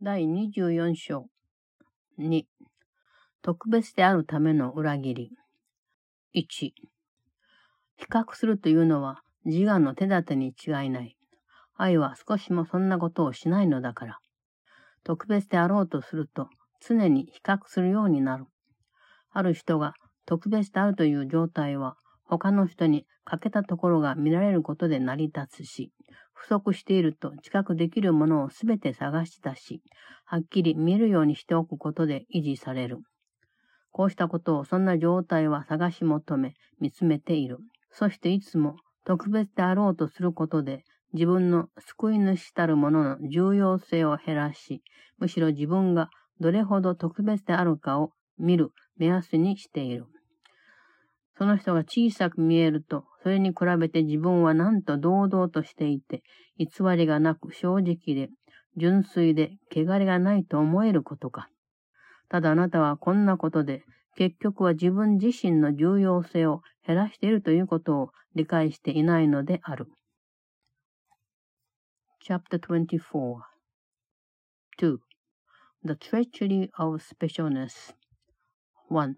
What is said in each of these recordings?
第24章2特別であるための裏切り1比較するというのは自我の手立てに違いない。愛は少しもそんなことをしないのだから。特別であろうとすると常に比較するようになる。ある人が特別であるという状態は他の人に欠けたところが見られることで成り立つし、不足していると知覚できるものをすべて探し出し、はっきり見えるようにしておくことで維持される。こうしたことをそんな状態は探し求め、見つめている。そしていつも特別であろうとすることで、自分の救い主たるものの重要性を減らし、むしろ自分がどれほど特別であるかを見る目安にしている。その人が小さく見えると、それに比べて自分はなんと堂々としていて、偽りがなく正直で、純粋で、汚れがないと思えることか。ただあなたはこんなことで、結局は自分自身の重要性を減らしているということを理解していないのである。Chapter 24 2. The Treachery of Specialness 1.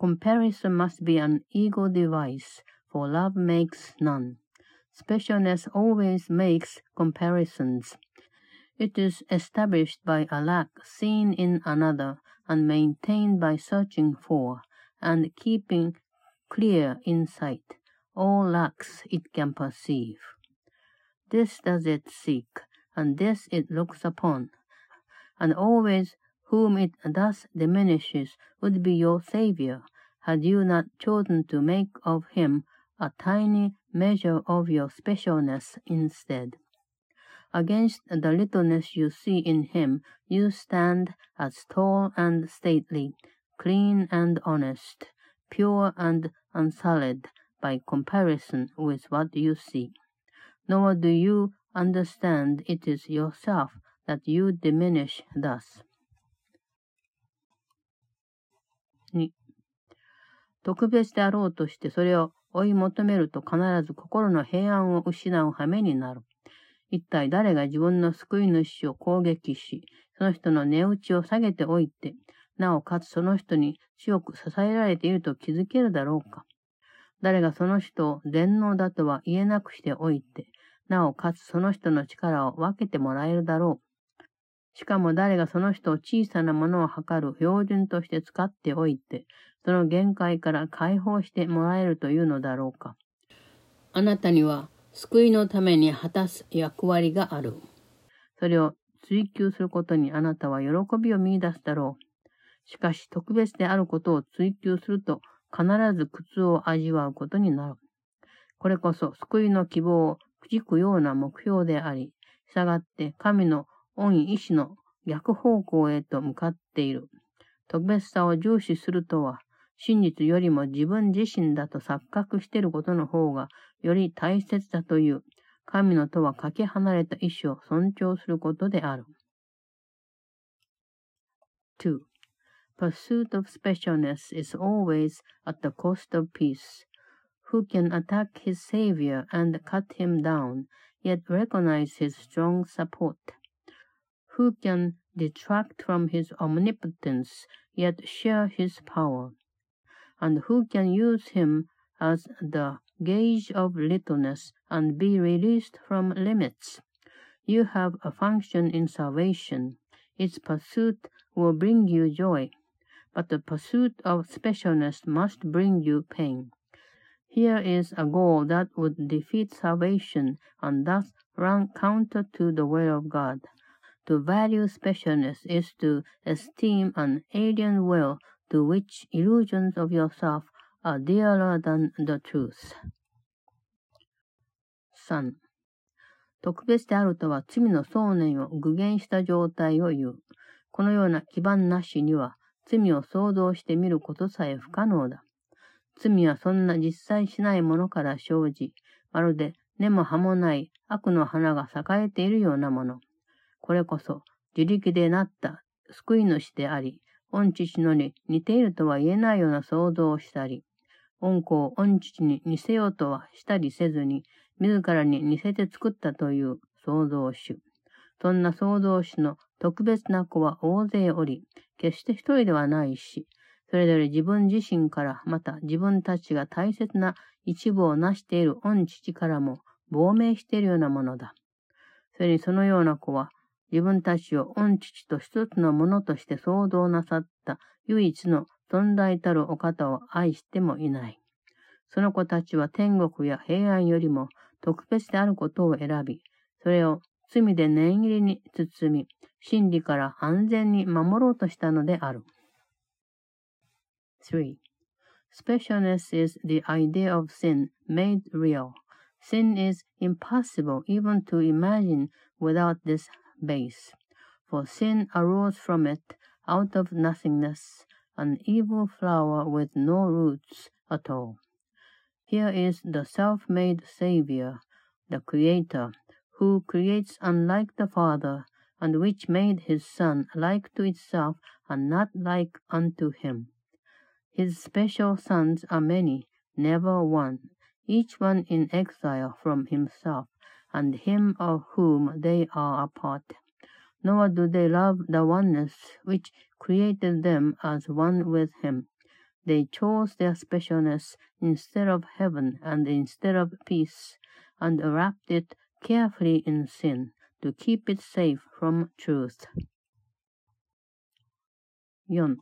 Comparison must be an ego device, for love makes none. Specialness always makes comparisons. It is established by a lack seen in another and maintained by searching for and keeping clear in sight all lacks it can perceive. This does it seek, and this it looks upon, and always whom it thus diminishes would be your Saviour, had you not chosen to make of him a tiny measure of your specialness instead. Against the littleness you see in him, you stand as tall and stately, clean and honest, pure and unsullied by comparison with what you see. Nor do you understand it is yourself that you diminish thus. 2. 特別であろうとしてそれを 追い求めると必ず心の平安を失う羽目になる。一体誰が自分の救い主を攻撃し、その人の値打ちを下げておいて、なおかつその人に強く支えられていると気づけるだろうか。誰がその人を全能だとは言えなくしておいて、なおかつその人の力を分けてもらえるだろう。しかも誰がその人を小さなものを測る標準として使っておいて、その限界から解放してもらえるというのだろうか。あなたには救いのために果たす役割がある。それを追求することにあなたは喜びを見出すだろう。しかし特別であることを追求すると必ず苦痛を味わうことになる。これこそ救いの希望をくじくような目標であり、従って神の恩意志の逆方向へと向かっている。特別さを重視するとは、真実よりも自分自身だと錯覚していることの方がより大切だという、神のとはかけ離れた意志を尊重することである。2. Pursuit of specialness is always at the cost of peace. Who can attack his Savior and cut him down, yet recognize his strong support? Who can detract from his omnipotence, yet share his power? and who can use him as the gauge of littleness and be released from limits. You have a function in salvation. Its pursuit will bring you joy, but the pursuit of specialness must bring you pain. Here is a goal that would defeat salvation and thus run counter to the will of God. To value specialness is to esteem an alien will to which illusions of yourself are dearer than the truth. 3. 特別であるとは罪の想念を具現した状態を言う。このような基盤なしには罪を想像してみることさえ不可能だ。罪はそんな実在しないものから生じ、まるで根も葉もない悪の花が栄えているようなもの。これこそ自力でなった救い主であり、御父のに似ているとは言えないような想像をしたり、恩子を御父に似せようとはしたりせずに、自らに似せて作ったという創造主。そんな創造主の特別な子は大勢おり、決して一人ではないし、それぞれ自分自身から、また自分たちが大切な一部を成している御父からも亡命しているようなものだ。それにそのような子は、自分たちを御父と一つのものとして創造なさった唯一の存在たるお方を愛してもいない。その子たちは天国や平安よりも特別であることを選び、それを罪で念入りに包み、真理から安全に守ろうとしたのである。3. Specialness is the idea of sin made real. Sin is impossible even to imagine without this base. For sin arose from it out of nothingness, an evil flower with no roots at all. Here is the self-made Savior, the Creator, who creates unlike the Father, and which made his Son like to itself and not like unto him. His special sons are many, never one, each one in exile from himself, and him of whom they are a part. Nor do they love the oneness which created them as one with him, They chose their specialness instead of heaven and instead of peace, and wrapped it carefully in sin to keep it safe from truth. 4.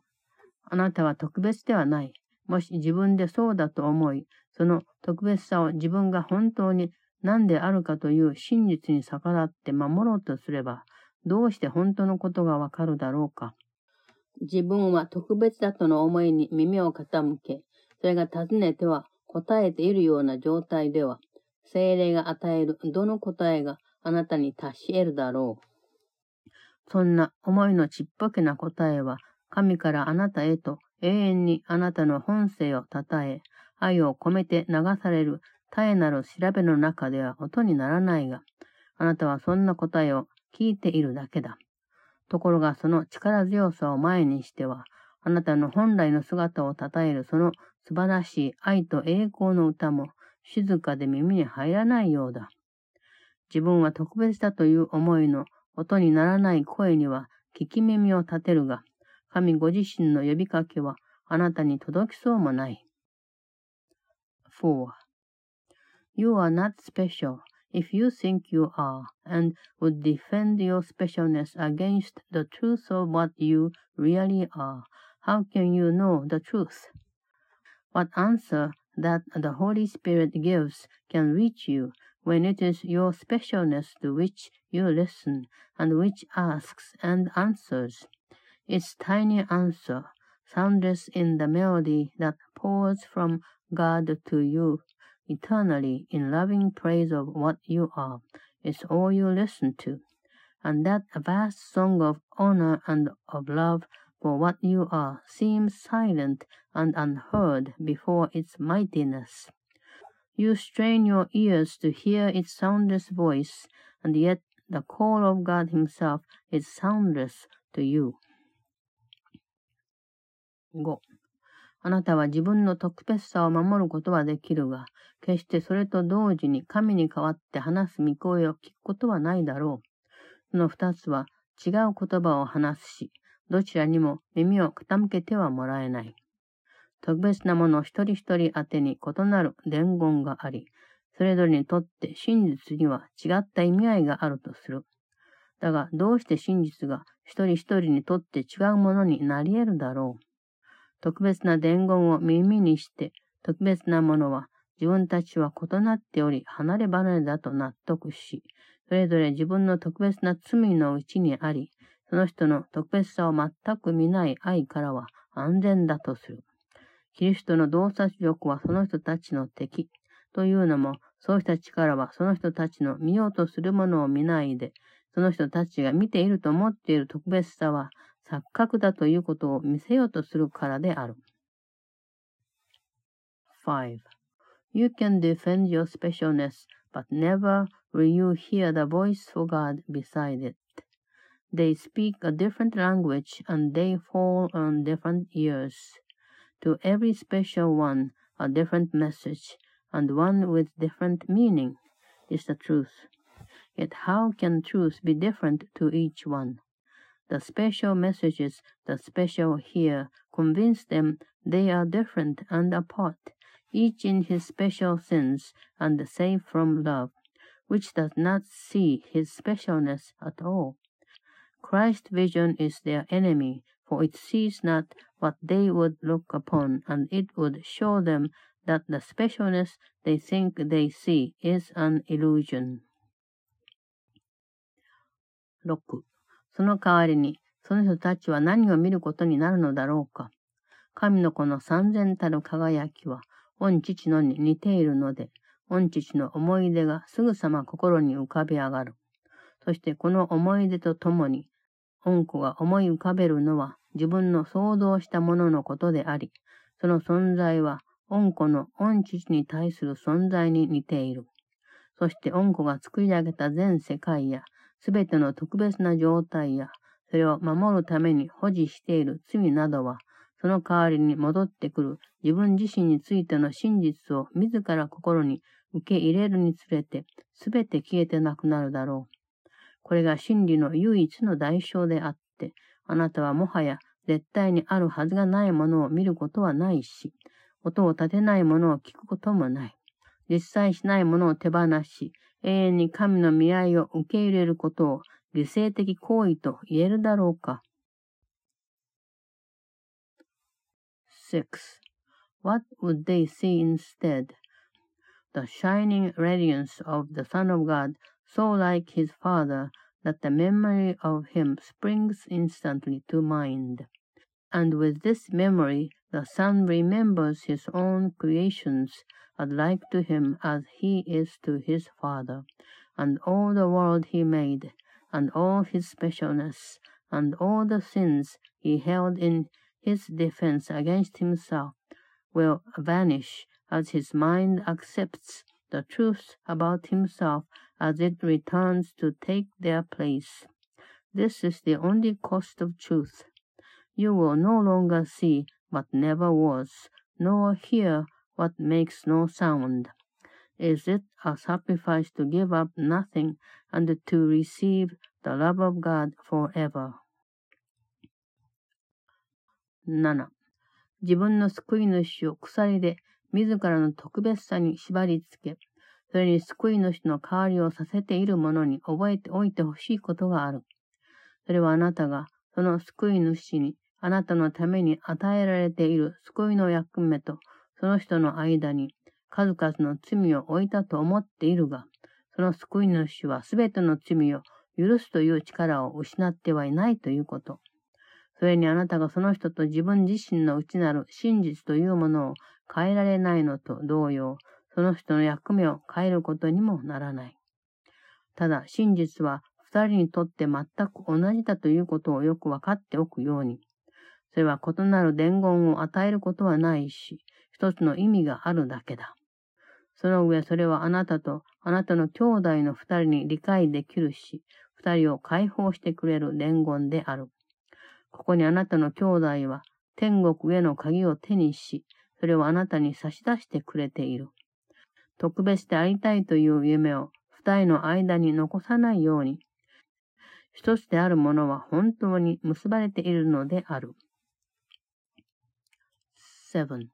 あなたは特別ではない。もし自分でそうだと思い、その特別さを自分が本当に 何であるかという真実に逆らって守ろうとすれば、どうして本当のことがわかるだろうか。自分は特別だとの思いに耳を傾け、それが尋ねては答えているような状態では、精霊が与えるどの答えがあなたに達し得るだろう。そんな思いのちっぽけな答えは、神からあなたへと永遠にあなたの本性をたたえ、愛を込めて流される絶えなる調べの中では音にならないが、あなたはそんな答えを聞いているだけだ。ところがその力強さを前にしては、あなたの本来の姿を称えるその素晴らしい愛と栄光の歌も静かで耳に入らないようだ。自分は特別だという思いの音にならない声には聞き耳を立てるが、神ご自身の呼びかけはあなたに届きそうもない。4. You are not special. if you think you are, and would defend your specialness against the truth of what you really are, how can you know the truth? What answer that the Holy Spirit gives can reach you when it is your specialness to which you listen and which asks and answers. Its tiny answer, soundless in the melody that pours from God to you, eternally in loving praise of what you are is all you listen to, and that vast song of honor and of love for what you are seems silent and unheard before its mightiness. You strain your ears to hear its soundless voice, and yet the call of God Himself is soundless to you. 5. あなたは自分の特別さを守ることはできるが、決してそれと同時に神に代わって話す御声を聞くことはないだろう。その二つは違う言葉を話すし、どちらにも耳を傾けてはもらえない。特別なもの一人一人宛てに異なる伝言があり、それぞれにとって真実には違った意味合いがあるとする。だが、どうして真実が一人一人にとって違うものになり得るだろう。特別な伝言を耳にして、特別なものは自分たちは異なっており、離れ離れだと納得し、それぞれ自分の特別な罪のうちにあり、その人の特別さを全く見ない愛からは安全だとする。キリストの洞察力はその人たちの敵というのも、そうした力はその人たちの見ようとするものを見ないで、その人たちが見ていると思っている特別さは錯覚だということを見せようとするからである。5. You can defend your specialness, but never will you hear the voice for God beside it. They speak a different language and they fall on different ears. To every special one, a different message, and one with different meaning, is the truth. Yet how can truth be different to each one? The special messages the special hear convince them they are different and apart, each in his special sense and safe from love, which does not see his specialness at all. Christ's vision is their enemy, for it sees not what they would look upon, and it would show them that the specialness they think they see is an illusion. 6. その代わりに、その人たちは何を見ることになるのだろうか。神の子の三千たる輝きは、御父のに似ているので、御父の思い出がすぐさま心に浮かび上がる。そしてこの思い出とともに、恩子が思い浮かべるのは自分の想像したもののことであり、その存在は恩子の恩父に対する存在に似ている。そして恩子が作り上げた全世界や、すべての特別な状態や、それを守るために保持している罪などは、その代わりに戻ってくる自分自身についての真実を自ら心に受け入れるにつれて、すべて消えてなくなるだろう。これが真理の唯一の代償であって、あなたはもはや絶対にあるはずがないものを見ることはないし、音を立てないものを聞くこともない。実際しないものを手放し、永遠に神の見合いを受け入れることを犠牲的行為と言えるだろうか。6. What would they see instead? The shining radiance of the Son of God, so like his Father that the memory of him springs instantly to mind. And with this memory, the Son remembers his own creations as like to him as he is to his Father, and all the world he made, and all his specialness, and all the sins he held in his defense against himself will vanish as his mind accepts the truths about himself as it returns to take their place. This is the only cost of truth. You will no longer see what never was, nor hear what makes no sound. Is it a sacrifice to give up nothing and to receive the love of God forever? 7. 自分の救い主を鎖で自らの特別さに縛り付け、それに救い主の代わりをさせている者に覚えておいてほしいことがある。それはあなたがその救い主にあなたのために与えられている救いの役目とその人の間に数々の罪を置いたと思っているが、その救い主はすべての罪を許すという力を失ってはいないということ。それにあなたがその人と自分自身の内なる真実というものを変えられないのと同様、その人の役目を変えることにもならない。ただ、真実は二人にとって全く同じだということをよくわかっておくように。それは異なる伝言を与えることはないし、一つの意味があるだけだ。その上、それはあなたとあなたの兄弟の二人に理解できるし、二人を解放してくれる伝言である。ここにあなたの兄弟は天国への鍵を手にし、それをあなたに差し出してくれている。特別でありたいという夢を二人の間に残さないように、一つであるものは本当に結ばれているのである。7.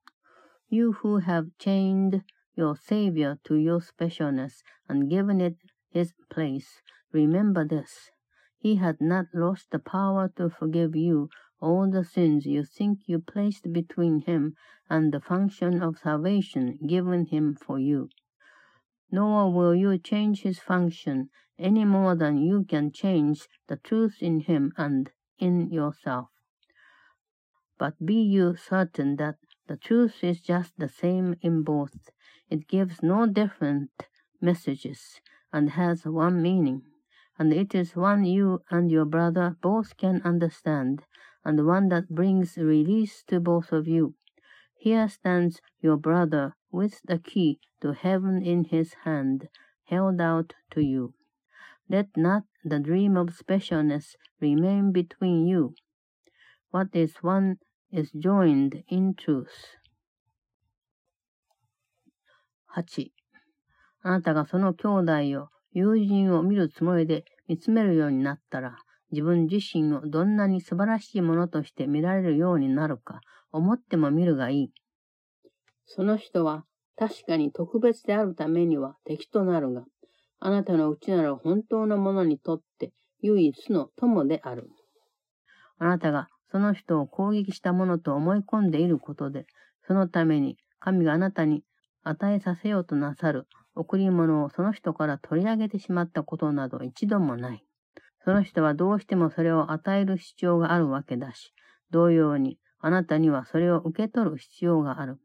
You who have chained your Savior to your specialness and given it his place, remember this. He had not lost the power to forgive you all the sins you think you placed between him and the function of salvation given him for you. Nor will you change his function any more than you can change the truth in him and in yourself. But be you certain that the truth is just the same in both. It gives no different messages and has one meaning and it is one you and your brother both can understand, and one that brings release to both of you. Here stands your brother with the key to heaven in his hand, held out to you. Let not the dream of specialness remain between you. What is one is joined in truth. 8. あなたがその兄弟を友人を見るつもりで見つめるようになったら、自分自身をどんなに素晴らしいものとして見られるようになるか、思ってもみるがいい。その人は確かに特別であるためには敵となるが、あなたの内なる本当のものにとって唯一の友である。あなたがその人を攻撃したものと思い込んでいることで、そのために神があなたに与えさせようとなさる贈り物をその人から取り上げてしまったことなど一度もない。その人はどうしてもそれを与える必要があるわけだし、同様にあなたにはそれを受け取る必要がある。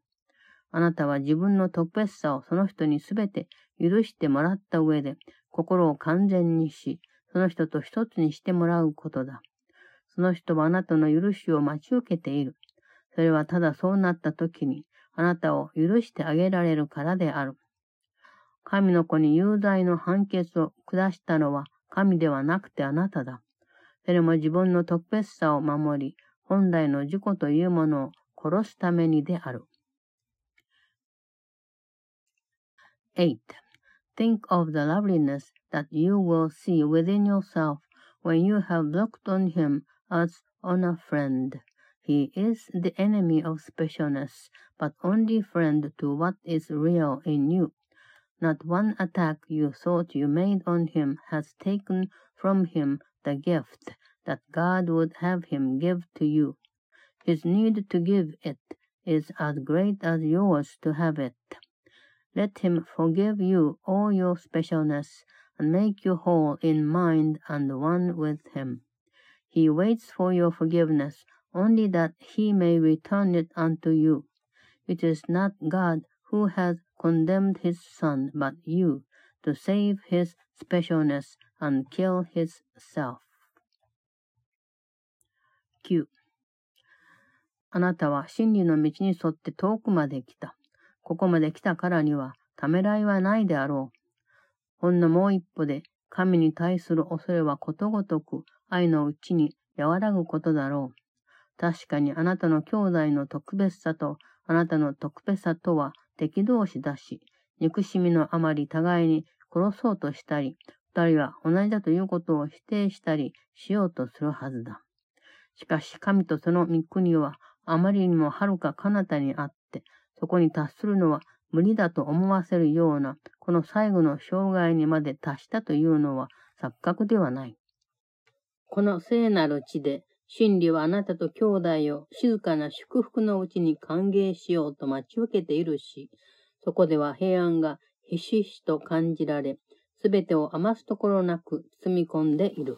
あなたは自分の特別さをその人にすべて許してもらった上で、心を完全にし、その人と一つにしてもらうことだ。その人はあなたの許しを待ち受けている。それはただそうなった時に、あなたを許してあげられるからである。神の子に有罪の判決を下したのは神ではなくてあなただ。それも自分の特別さを守り、本来の自己というものを殺すためにである。8. Think of the loveliness that you will see within yourself when you have looked on him as on a friend. He is the enemy of specialness, but only friend to what is real in you. Not one attack you thought you made on him has taken from him the gift that God would have him give to you. His need to give it is as great as yours to have it. Let him forgive you all your specialness and make you whole in mind and one with him. He waits for your forgiveness only that he may return it unto you. It is not God who has condemned his son, but you, to save his specialness and kill his self. 9. あなたは真理の道に沿って遠くまで来た。ここまで来たからには、ためらいはないであろう。ほんのもう一歩で、神に対する恐れはことごとく愛のうちに和らぐことだろう。確かにあなたの兄弟の特別さとあなたの特別さとは敵同士だし、憎しみのあまり互いに殺そうとしたり、二人は同じだということを否定したりしようとするはずだ。しかし神とその御国はあまりにも遥か彼方にあって、そこに達するのは無理だと思わせるような、この最後の障害にまで達したというのは錯覚ではない。この聖なる地で、真理はあなたと兄弟を静かな祝福のうちに歓迎しようと待ち受けているし、そこでは平安がひしひしと感じられ、すべてを余すところなく包み込んでいる。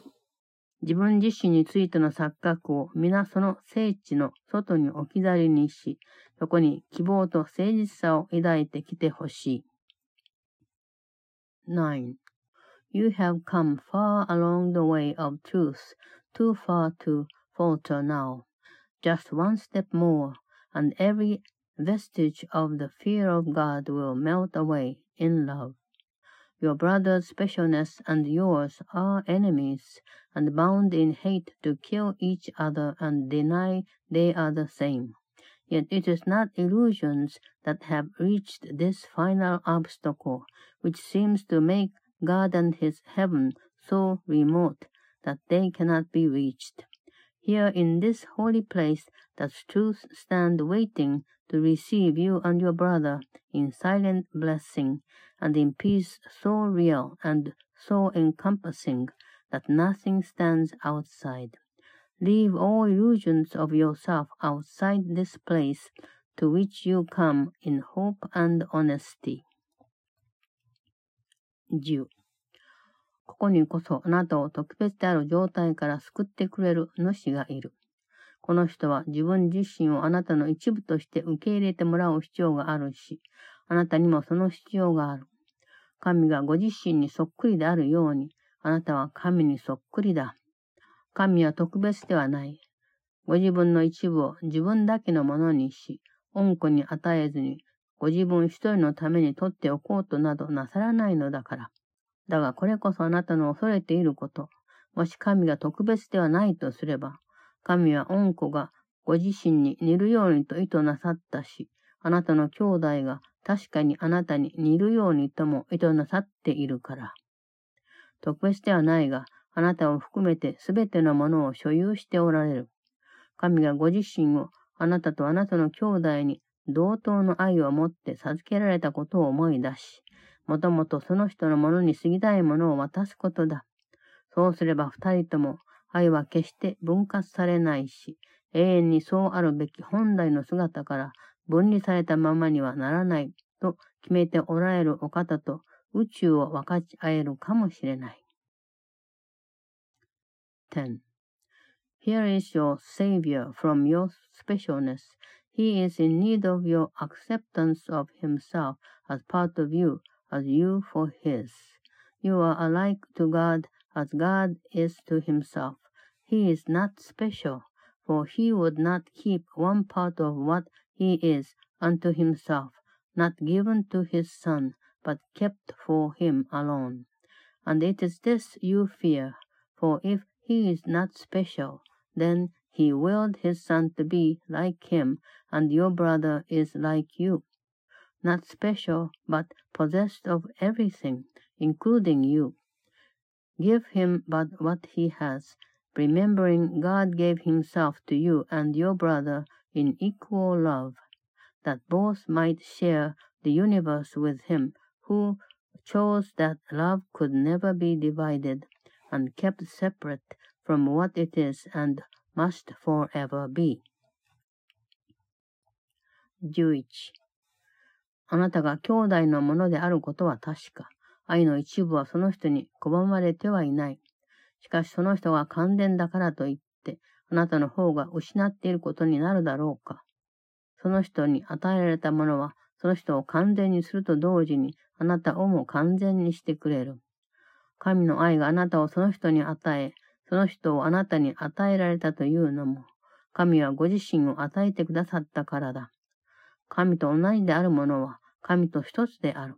自分自身についての錯覚を皆その聖地の外に置き去りにし、そこに希望と誠実さを抱いてきてほしい。9. You have come far along the way of truth, too far to falter now. Just one step more, and every vestige of the fear of God will melt away in love. Your brother's specialness and yours are enemies, and bound in hate to kill each other and deny they are the same. Yet it is not illusions that have reached this final obstacle, which seems to make God and his heaven so remote that they cannot be reached. Here in this holy place does truth stand waiting to receive you and your brother in silent blessing and in peace so real and so encompassing that nothing stands outside. Leave all illusions of yourself outside this place to which you come in hope and honesty. 10. ここにこそあなたを特別である状態から救ってくれる主がいる。 この人は自分自身をあなたの一部として受け入れてもらう必要があるし、あなたにもその必要がある。神がご自身にそっくりであるように、あなたは神にそっくりだ。神は特別ではない。ご自分の一部を自分だけのものにし、恩子に与えずに、ご自分一人のために取っておこうとなどなさらないのだから。だがこれこそあなたの恐れていること。もし神が特別ではないとすれば、神は恩子がご自身に似るようにと意図なさったし、あなたの兄弟が確かにあなたに似るようにとも意図なさっているから。特別ではないが、あなたを含めてすべてのものを所有しておられる。神がご自身をあなたとあなたの兄弟に同等の愛を持って授けられたことを思い出し、もともとその人のものに過ぎないものを渡すことだ。そうすれば二人とも愛は決して分割されないし、永遠にそうあるべき本来の姿から分離されたままにはならないと決めておられるお方と宇宙を分かち合えるかもしれない。10. Here is your Savior from your specialness. He is in need of your acceptance of himself as part of you, as you for his. You are alike to God as God is to himself. He is not special, for he would not keep one part of what he is unto himself, not given to his Son, but kept for him alone. And it is this you fear, for if he is not special, then he willed his Son to be like him, and your brother is like you. Not special, but possessed of everything, including you. Give him but what he has, remembering God gave himself to you and your brother in equal love, that both might share the universe with him who chose that love could never be divided and kept separate from what it is and must forever be. 11. あなたが兄弟のものであることは確か。愛の一部はその人に拒まれてはいない。 しかしその人が完全だからといって、あなたの方が失っていることになるだろうか。その人に与えられたものは、その人を完全にすると同時に、あなたをも完全にしてくれる。神の愛があなたをその人に与え、その人をあなたに与えられたというのも、神はご自身を与えてくださったからだ。神と同じであるものは、神と一つである。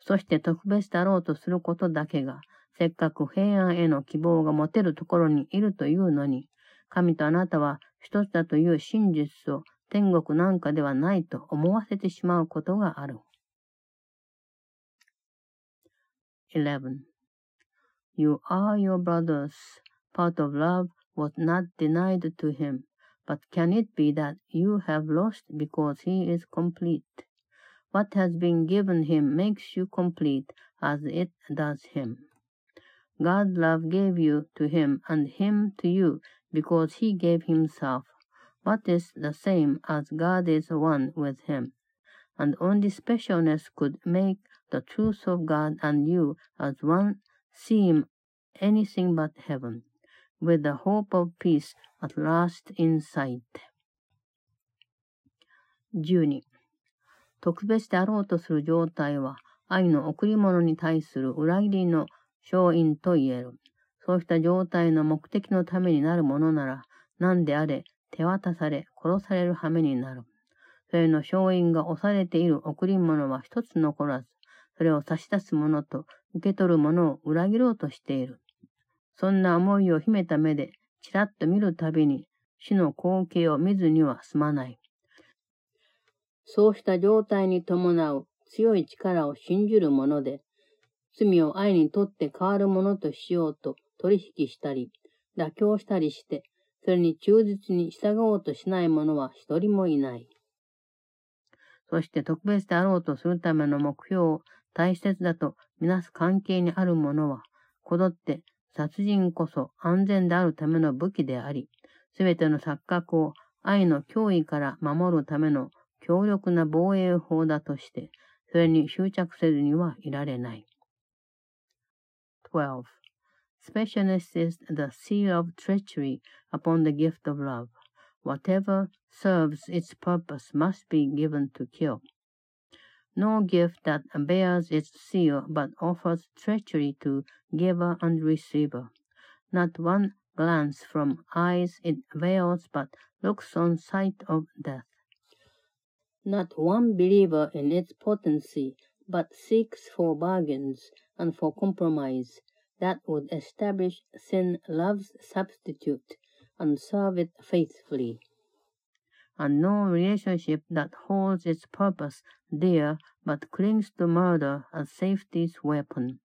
そして特別だろうとすることだけが、せっかく平安への希望が持てるところにいるというのに、神とあなたは一つだという真実を天国なんかではないと思わせてしまうことがある。11. You are your brothers. Part of love was not denied to him, but can it be that you have lost because he is complete? What has been given him makes you complete as it does him. God's love gave you to him and him to you because he gave himself, what is the same as God is one with him. And only specialness could make the truth of God and you as one seem anything but heaven, with the hope of peace at last in sight. 12. 特別であろうとする状態は愛の贈り物に対する裏切りの 勝因と言える。そうした状態の目的のためになるものなら、何であれ、手渡され、殺される羽目になる。それの勝因が押されている贈り物は一つ残らず、それを差し出す者と受け取る者を裏切ろうとしている。そんな思いを秘めた目で、ちらっと見るたびに、死の光景を見ずには済まない。そうした状態に伴う強い力を信じる者で、罪を愛にとって変わるものとしようと取引したり、妥協したりして、それに忠実に従おうとしない者は一人もいない。そして特別であろうとするための目標を大切だとみなす関係にある者は、こぞって殺人こそ安全であるための武器であり、すべての錯覚を愛の脅威から守るための強力な防衛法だとして、それに執着せずにはいられない。12. Specialness is the seal of treachery upon the gift of love. Whatever serves its purpose must be given to kill. No gift that bears its seal but offers treachery to giver and receiver. Not one glance from eyes it veils but looks on sight of death. Not one believer in its potency but seeks for bargains and for compromise that would establish sin love's substitute and serve it faithfully. And no relationship that holds its purpose dear but clings to murder as safety's weapon.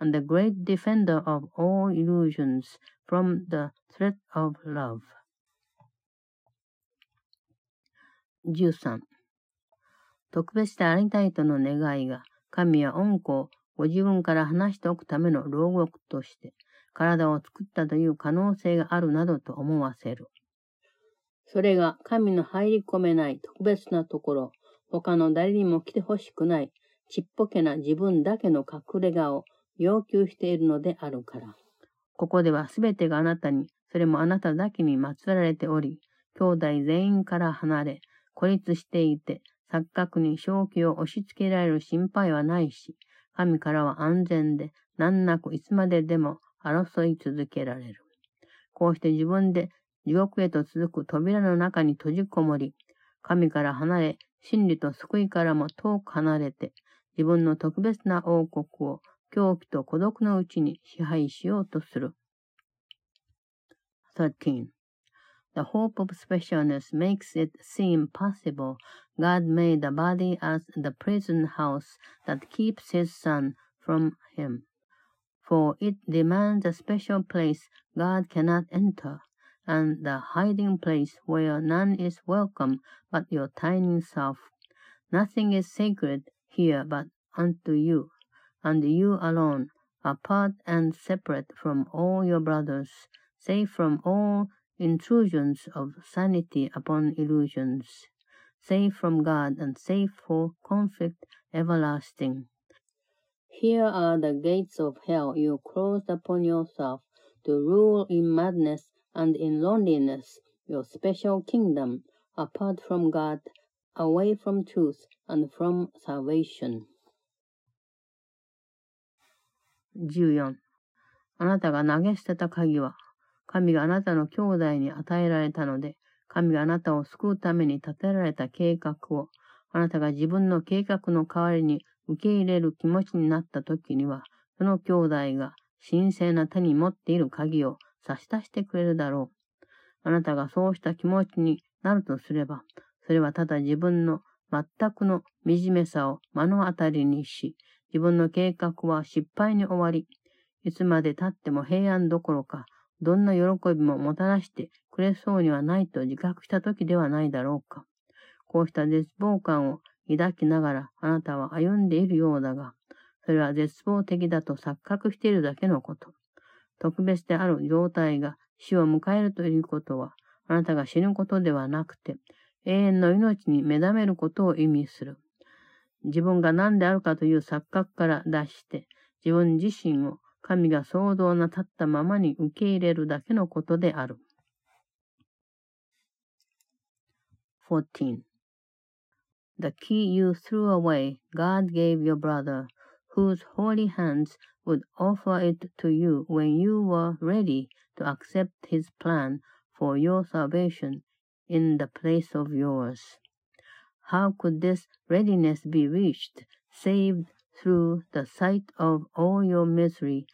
and the great defender of all illusions from the threat of love. 13. 特別でありたいとの願いが、神は恩子をご自分から離しておくための牢獄として、体を作ったという可能性があるなどと思わせる。それが神の入り込めない特別なところ、他の誰にも来てほしくないちっぽけな自分だけの隠れ家を要求しているのであるから。ここではすべてがあなたに、それもあなただけに祀られており、兄弟全員から離れ、孤立していて、錯覚に正気を押し付けられる心配はないし、神からは安全で、難なくいつまででも争い続けられる。こうして自分で地獄へと続く扉の中に閉じこもり、神から離れ、真理と救いからも遠く離れて、自分の特別な王国を狂気と孤独のうちに支配しようとする。13. The hope of specialness makes it seem possible God made the body as the prison house that keeps his son from him. For it demands a special place God cannot enter, and the hiding place where none is welcome but your tiny self. Nothing is sacred here but unto you, and you alone, apart and separate from all your brothers, safe from all intrusions of sanity upon illusions, safe from God and safe for conflict everlasting. Here are the gates of hell you closed upon yourself to rule in madness and in loneliness, your special kingdom, apart from God, away from truth and from salvation. 14. あなたが投げ捨てた鍵は、 神があなたの兄弟に与えられたので、神があなたを救うために立てられた計画を、あなたが自分の計画の代わりに受け入れる気持ちになった時には、その兄弟が神聖な手に持っている鍵を差し出してくれるだろう。あなたがそうした気持ちになるとすれば、それはただ自分の全くの惨めさを目の当たりにし、自分の計画は失敗に終わり、いつまで経っても平安どころか、どんな喜びももたらしてくれそうにはないと自覚した時ではないだろうか。こうした絶望感を抱きながらあなたは歩んでいるようだが、それは絶望的だと錯覚しているだけのこと。特別である状態が死を迎えるということは、あなたが死ぬことではなくて、永遠の命に目覚めることを意味する。自分が何であるかという錯覚から脱して、自分自身を神が創造な立ったままに受け入れるだけのことである。14. The key you threw away, God gave your brother, whose holy hands would offer it to you when you were ready to accept his plan for your salvation in the place of yours. How could this readiness be reached, save through the sight of all your misery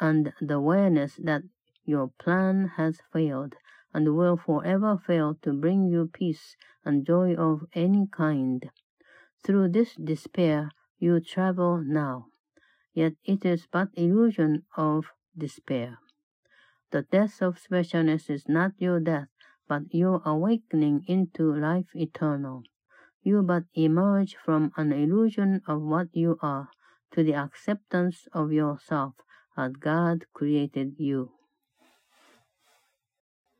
and the awareness that your plan has failed and will forever fail to bring you peace and joy of any kind? Through this despair you travel now, yet it is but illusion of despair. The death of specialness is not your death, but your awakening into life eternal. You but emerge from an illusion of what you are to the acceptance of yourself as God created you.